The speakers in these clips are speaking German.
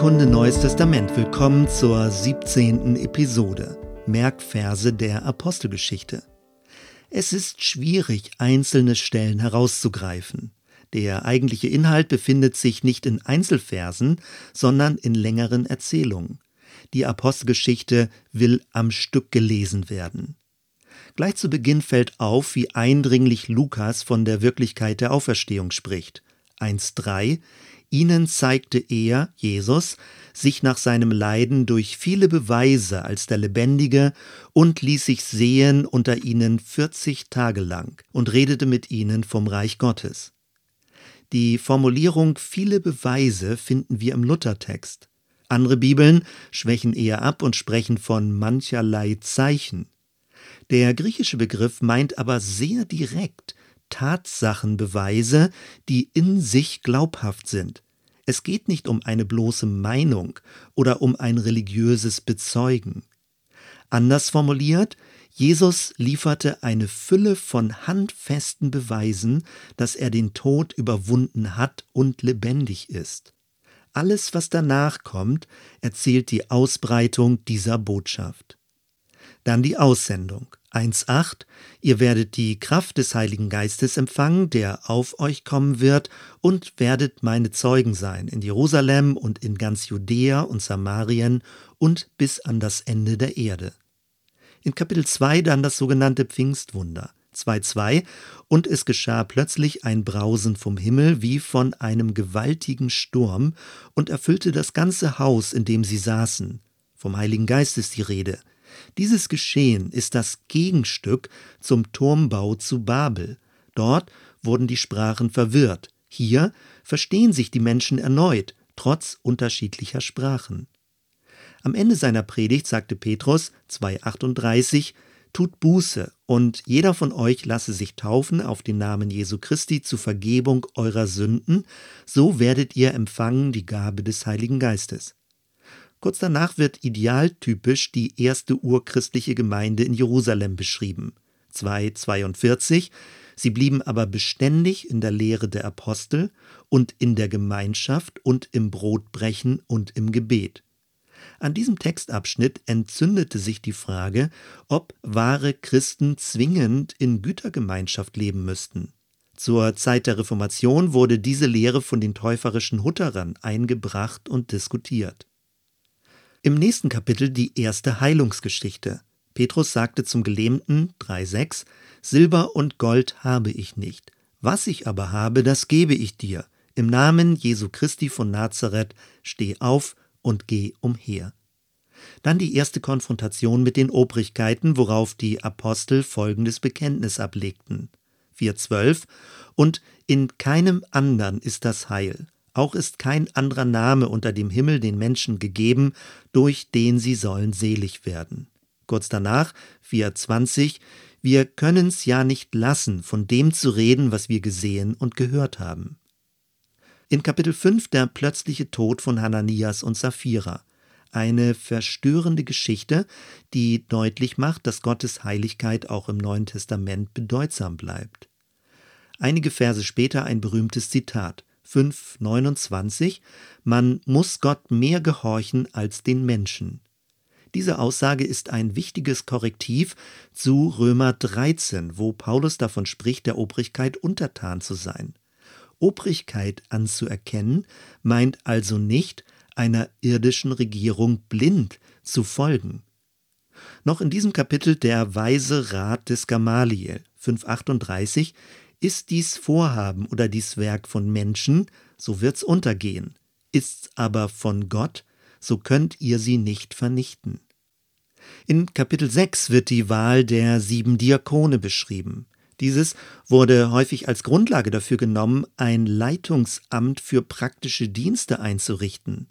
Bibelkunde Neues Testament. Willkommen zur 17. Episode. Merkverse der Apostelgeschichte. Es ist schwierig, einzelne Stellen herauszugreifen. Der eigentliche Inhalt befindet sich nicht in Einzelversen, sondern in längeren Erzählungen. Die Apostelgeschichte will am Stück gelesen werden. Gleich zu Beginn fällt auf, wie eindringlich Lukas von der Wirklichkeit der Auferstehung spricht. 1.3 Ihnen zeigte er, Jesus, sich nach seinem Leiden durch viele Beweise als der Lebendige und ließ sich sehen unter ihnen vierzig Tage lang und redete mit ihnen vom Reich Gottes. Die Formulierung viele Beweise finden wir im Luthertext. Andere Bibeln schwächen eher ab und sprechen von mancherlei Zeichen. Der griechische Begriff meint aber sehr direkt Tatsachenbeweise, die in sich glaubhaft sind. Es geht nicht um eine bloße Meinung oder um ein religiöses Bezeugen. Anders formuliert, Jesus lieferte eine Fülle von handfesten Beweisen, dass er den Tod überwunden hat und lebendig ist. Alles, was danach kommt, erzählt die Ausbreitung dieser Botschaft. Dann die Aussendung. 1.8 Ihr werdet die Kraft des Heiligen Geistes empfangen, der auf euch kommen wird, und werdet meine Zeugen sein in Jerusalem und in ganz Judäa und Samarien und bis an das Ende der Erde. In Kapitel 2 dann das sogenannte Pfingstwunder. 2.2 Und es geschah plötzlich ein Brausen vom Himmel wie von einem gewaltigen Sturm und erfüllte das ganze Haus, in dem sie saßen. Vom Heiligen Geist ist die Rede. Dieses Geschehen ist das Gegenstück zum Turmbau zu Babel. Dort wurden die Sprachen verwirrt. Hier verstehen sich die Menschen erneut, trotz unterschiedlicher Sprachen. Am Ende seiner Predigt sagte Petrus 2,38 Tut Buße und jeder von euch lasse sich taufen auf den Namen Jesu Christi zur Vergebung eurer Sünden, so werdet ihr empfangen die Gabe des Heiligen Geistes. Kurz danach wird idealtypisch die erste urchristliche Gemeinde in Jerusalem beschrieben. 242 Sie blieben aber beständig in der Lehre der Apostel und in der Gemeinschaft und im Brotbrechen und im Gebet. An diesem Textabschnitt entzündete sich die Frage, ob wahre Christen zwingend in Gütergemeinschaft leben müssten. Zur Zeit der Reformation wurde diese Lehre von den täuferischen Hutterern eingebracht und diskutiert. Im nächsten Kapitel die erste Heilungsgeschichte. Petrus sagte zum Gelähmten 3,6: Silber und Gold habe ich nicht. Was ich aber habe, das gebe ich dir. Im Namen Jesu Christi von Nazareth steh auf und geh umher. Dann die erste Konfrontation mit den Obrigkeiten, worauf die Apostel folgendes Bekenntnis ablegten. 4,12 Und in keinem anderen ist das Heil, auch ist kein anderer Name unter dem Himmel den Menschen gegeben, durch den sie sollen selig werden. Kurz danach, 4.20, wir können's ja nicht lassen, von dem zu reden, was wir gesehen und gehört haben. In Kapitel 5 der plötzliche Tod von Hananias und Sapphira. Eine verstörende Geschichte, die deutlich macht, dass Gottes Heiligkeit auch im Neuen Testament bedeutsam bleibt. Einige Verse später ein berühmtes Zitat. 5,29 Man muss Gott mehr gehorchen als den Menschen. Diese Aussage ist ein wichtiges Korrektiv zu Römer 13, wo Paulus davon spricht, der Obrigkeit untertan zu sein. Obrigkeit anzuerkennen meint also nicht, einer irdischen Regierung blind zu folgen. Noch in diesem Kapitel der weise Rat des Gamaliel 538 ist dies Vorhaben oder dies Werk von Menschen, so wird's untergehen. Ist's aber von Gott, so könnt ihr sie nicht vernichten. In Kapitel 6 wird die Wahl der sieben Diakone beschrieben. Dieses wurde häufig als Grundlage dafür genommen, ein Leitungsamt für praktische Dienste einzurichten.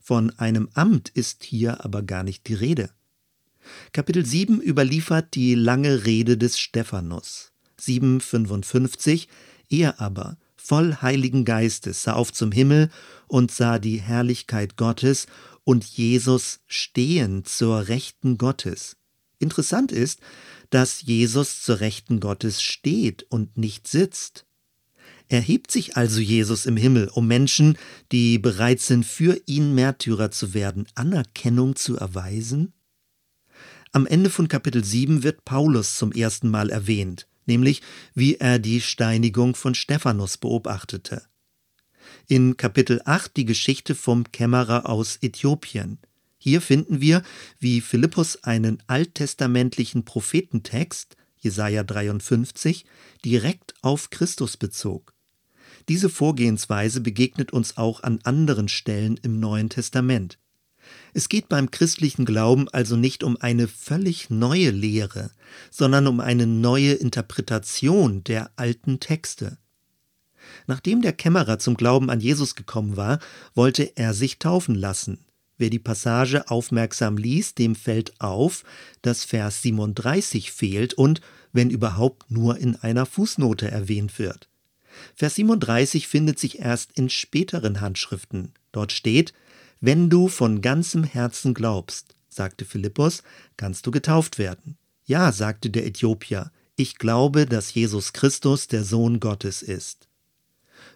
Von einem Amt ist hier aber gar nicht die Rede. Kapitel 7 überliefert die lange Rede des Stephanus. 7,55 Er aber, voll Heiligen Geistes, sah auf zum Himmel und sah die Herrlichkeit Gottes und Jesus stehen zur Rechten Gottes. Interessant ist, dass Jesus zur Rechten Gottes steht und nicht sitzt. Erhebt sich also Jesus im Himmel, um Menschen, die bereit sind, für ihn Märtyrer zu werden, Anerkennung zu erweisen? Am Ende von Kapitel 7 wird Paulus zum ersten Mal erwähnt, nämlich wie er die Steinigung von Stephanus beobachtete. In Kapitel 8 die Geschichte vom Kämmerer aus Äthiopien. Hier finden wir, wie Philippus einen alttestamentlichen Prophetentext, Jesaja 53, direkt auf Christus bezog. Diese Vorgehensweise begegnet uns auch an anderen Stellen im Neuen Testament. Es geht beim christlichen Glauben also nicht um eine völlig neue Lehre, sondern um eine neue Interpretation der alten Texte. Nachdem der Kämmerer zum Glauben an Jesus gekommen war, wollte er sich taufen lassen. Wer die Passage aufmerksam liest, dem fällt auf, dass Vers 37 fehlt und, wenn überhaupt, nur in einer Fußnote erwähnt wird. Vers 37 findet sich erst in späteren Handschriften. Dort steht, wenn du von ganzem Herzen glaubst, sagte Philippus, kannst du getauft werden. Ja, sagte der Äthiopier, ich glaube, dass Jesus Christus der Sohn Gottes ist.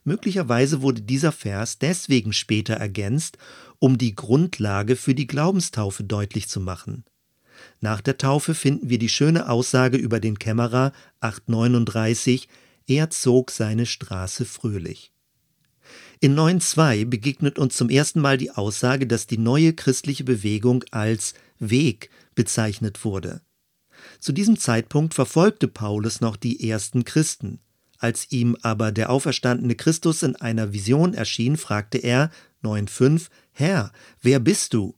Möglicherweise wurde dieser Vers deswegen später ergänzt, um die Grundlage für die Glaubenstaufe deutlich zu machen. Nach der Taufe finden wir die schöne Aussage über den Kämmerer 839, er zog seine Straße fröhlich. In 9.2 begegnet uns zum ersten Mal die Aussage, dass die neue christliche Bewegung als Weg bezeichnet wurde. Zu diesem Zeitpunkt verfolgte Paulus noch die ersten Christen. Als ihm aber der auferstandene Christus in einer Vision erschien, fragte er 9.5 Herr, wer bist du?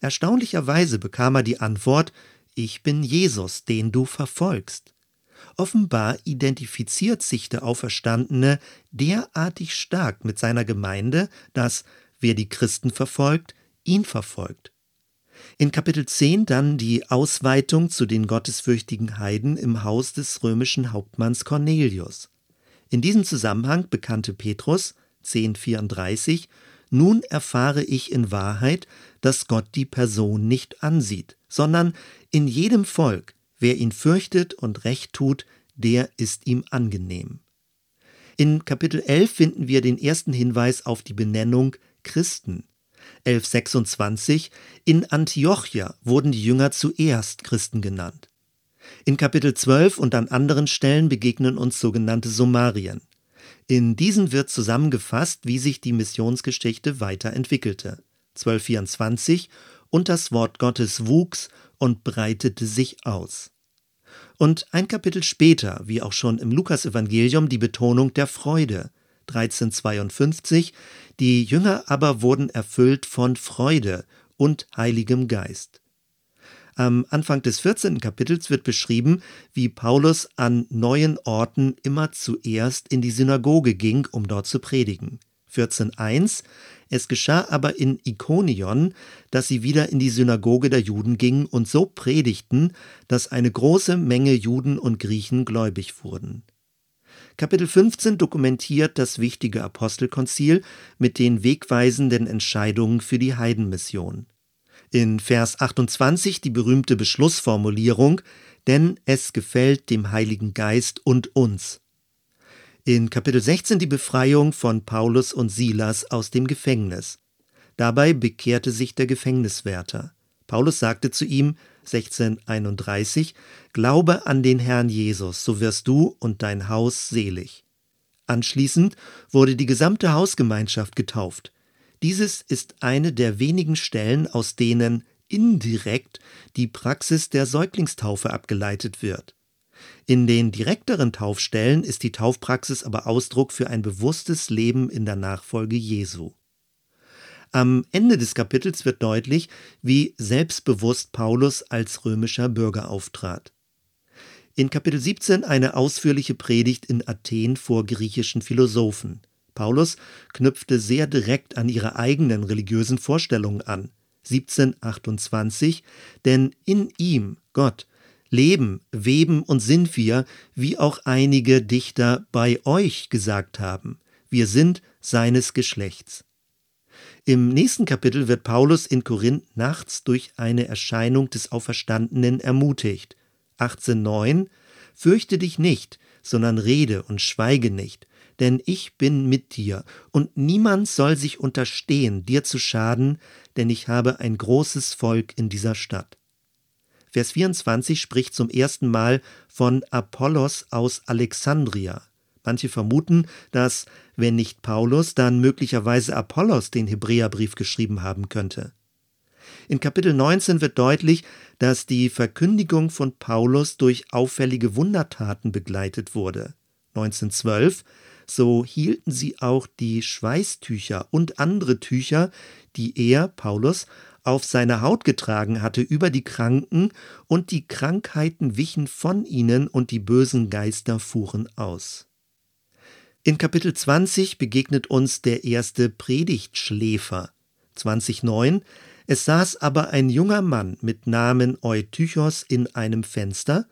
Erstaunlicherweise bekam er die Antwort Ich bin Jesus, den du verfolgst. Offenbar identifiziert sich der Auferstandene derartig stark mit seiner Gemeinde, dass wer die Christen verfolgt, ihn verfolgt. In Kapitel 10 dann die Ausweitung zu den gottesfürchtigen Heiden im Haus des römischen Hauptmanns Cornelius. In diesem Zusammenhang bekannte Petrus 1034 nun erfahre ich in Wahrheit, dass Gott die Person nicht ansieht, sondern in jedem Volk Wer ihn fürchtet und recht tut, der ist ihm angenehm. In Kapitel 11 finden wir den ersten Hinweis auf die Benennung Christen. 1126 In Antiochia wurden die Jünger zuerst Christen genannt. In Kapitel 12 und an anderen Stellen begegnen uns sogenannte Summarien. In diesen wird zusammengefasst, wie sich die Missionsgeschichte weiterentwickelte. 1224 und das Wort Gottes wuchs und breitete sich aus. Und ein Kapitel später, wie auch schon im Lukasevangelium, die Betonung der Freude. 1352, die Jünger aber wurden erfüllt von Freude und Heiligem Geist. Am Anfang des 14. Kapitels wird beschrieben, wie Paulus an neuen Orten immer zuerst in die Synagoge ging, um dort zu predigen. 14.1 es geschah aber in Ikonion, dass sie wieder in die Synagoge der Juden gingen und so predigten, dass eine große Menge Juden und Griechen gläubig wurden. Kapitel 15 dokumentiert das wichtige Apostelkonzil mit den wegweisenden Entscheidungen für die Heidenmission. In Vers 28 die berühmte Beschlussformulierung, denn es gefällt dem Heiligen Geist und uns. In Kapitel 16 die Befreiung von Paulus und Silas aus dem Gefängnis. Dabei bekehrte sich der Gefängniswärter. Paulus sagte zu ihm 1631 Glaube an den Herrn Jesus, so wirst du und dein Haus selig. Anschließend wurde die gesamte Hausgemeinschaft getauft. Dieses ist eine der wenigen Stellen, aus denen indirekt die Praxis der Säuglingstaufe abgeleitet wird. In den direkteren Taufstellen ist die Taufpraxis aber Ausdruck für ein bewusstes Leben in der Nachfolge Jesu. Am Ende des Kapitels wird deutlich, wie selbstbewusst Paulus als römischer Bürger auftrat. In Kapitel 17 eine ausführliche Predigt in Athen vor griechischen Philosophen. Paulus knüpfte sehr direkt an ihre eigenen religiösen Vorstellungen an. 1728, denn in ihm, Gott, leben, weben und sind wir, wie auch einige Dichter bei euch gesagt haben. Wir sind seines Geschlechts. Im nächsten Kapitel wird Paulus in Korinth nachts durch eine Erscheinung des Auferstandenen ermutigt. 18.9 Fürchte dich nicht, sondern rede und schweige nicht, denn ich bin mit dir, und niemand soll sich unterstehen, dir zu schaden, denn ich habe ein großes Volk in dieser Stadt. Vers 24 spricht zum ersten Mal von Apollos aus Alexandria. Manche vermuten, dass, wenn nicht Paulus, dann möglicherweise Apollos den Hebräerbrief geschrieben haben könnte. In Kapitel 19 wird deutlich, dass die Verkündigung von Paulus durch auffällige Wundertaten begleitet wurde. 1912 so hielten sie auch die Schweißtücher und andere Tücher, die er, Paulus, auf seiner Haut getragen hatte, über die Kranken, und die Krankheiten wichen von ihnen und die bösen Geister fuhren aus. In Kapitel 20 begegnet uns der erste Predigtschläfer. 2009 es saß aber ein junger Mann mit Namen Eutychos in einem Fenster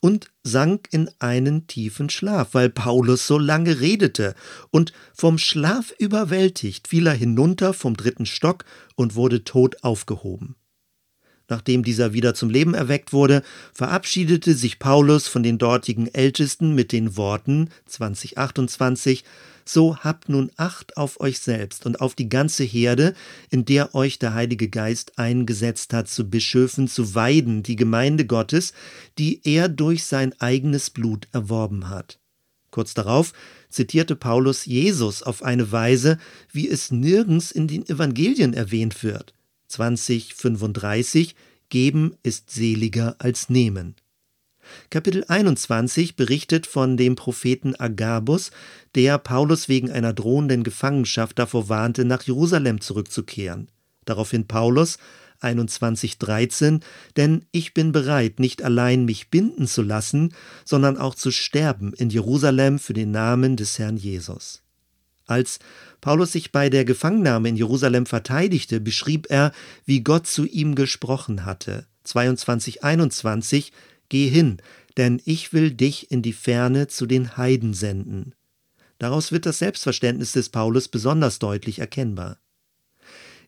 und sank in einen tiefen Schlaf, weil Paulus so lange redete, und vom Schlaf überwältigt fiel er hinunter vom dritten Stock und wurde tot aufgehoben. Nachdem dieser wieder zum Leben erweckt wurde, verabschiedete sich Paulus von den dortigen Ältesten mit den Worten 2028 so habt nun Acht auf euch selbst und auf die ganze Herde, in der euch der Heilige Geist eingesetzt hat, zu Bischöfen zu weiden, die Gemeinde Gottes, die er durch sein eigenes Blut erworben hat. Kurz darauf zitierte Paulus Jesus auf eine Weise, wie es nirgends in den Evangelien erwähnt wird. 2035 Geben ist seliger als nehmen. Kapitel 21 berichtet von dem Propheten Agabus, der Paulus wegen einer drohenden Gefangenschaft davor warnte, nach Jerusalem zurückzukehren. Daraufhin Paulus 21.13, denn ich bin bereit, nicht allein mich binden zu lassen, sondern auch zu sterben in Jerusalem für den Namen des Herrn Jesus. Als Paulus sich bei der Gefangennahme in Jerusalem verteidigte, beschrieb er, wie Gott zu ihm gesprochen hatte. 22.21 Geh hin, denn ich will dich in die Ferne zu den Heiden senden. Daraus wird das Selbstverständnis des Paulus besonders deutlich erkennbar.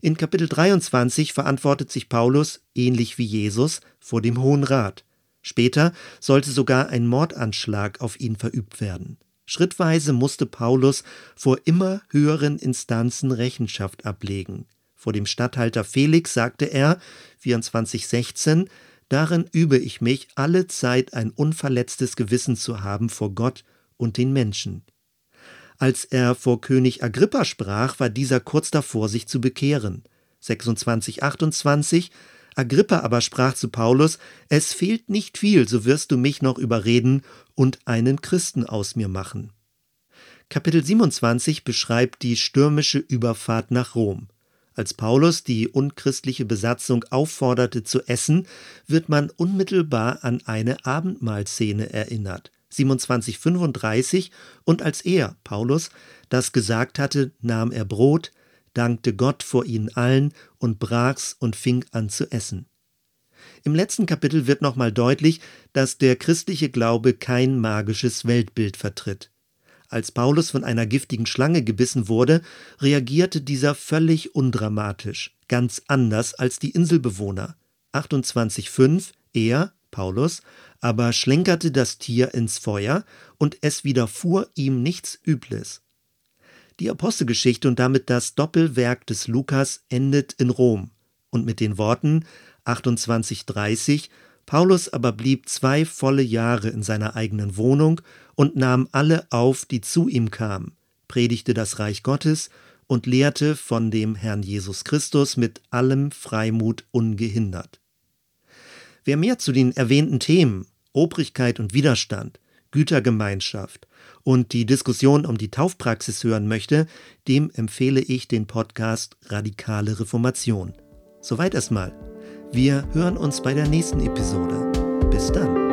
In Kapitel 23 verantwortet sich Paulus, ähnlich wie Jesus, vor dem Hohen Rat. Später sollte sogar ein Mordanschlag auf ihn verübt werden. Schrittweise musste Paulus vor immer höheren Instanzen Rechenschaft ablegen. Vor dem Statthalter Felix sagte er 2416 Darin übe ich mich, alle Zeit ein unverletztes Gewissen zu haben vor Gott und den Menschen. Als er vor König Agrippa sprach, war dieser kurz davor, sich zu bekehren. 26, 28 Agrippa aber sprach zu Paulus, es fehlt nicht viel, so wirst du mich noch überreden und einen Christen aus mir machen. Kapitel 27 beschreibt die stürmische Überfahrt nach Rom. Als Paulus die unchristliche Besatzung aufforderte zu essen, wird man unmittelbar an eine Abendmahlszene erinnert. 27,35 und als er, Paulus, das gesagt hatte, nahm er Brot, dankte Gott vor ihnen allen und brach's und fing an zu essen. Im letzten Kapitel wird nochmal deutlich, dass der christliche Glaube kein magisches Weltbild vertritt. Als Paulus von einer giftigen Schlange gebissen wurde, reagierte dieser völlig undramatisch, ganz anders als die Inselbewohner. 28,5 Er, Paulus, aber schlenkerte das Tier ins Feuer und es widerfuhr ihm nichts Übles. Die Apostelgeschichte und damit das Doppelwerk des Lukas endet in Rom und mit den Worten 28,30 Paulus aber blieb zwei volle Jahre in seiner eigenen Wohnung und nahm alle auf, die zu ihm kamen, predigte das Reich Gottes und lehrte von dem Herrn Jesus Christus mit allem Freimut ungehindert. Wer mehr zu den erwähnten Themen Obrigkeit und Widerstand, Gütergemeinschaft und die Diskussion um die Taufpraxis hören möchte, dem empfehle ich den Podcast Radikale Reformation. Soweit erstmal. Wir hören uns bei der nächsten Episode. Bis dann.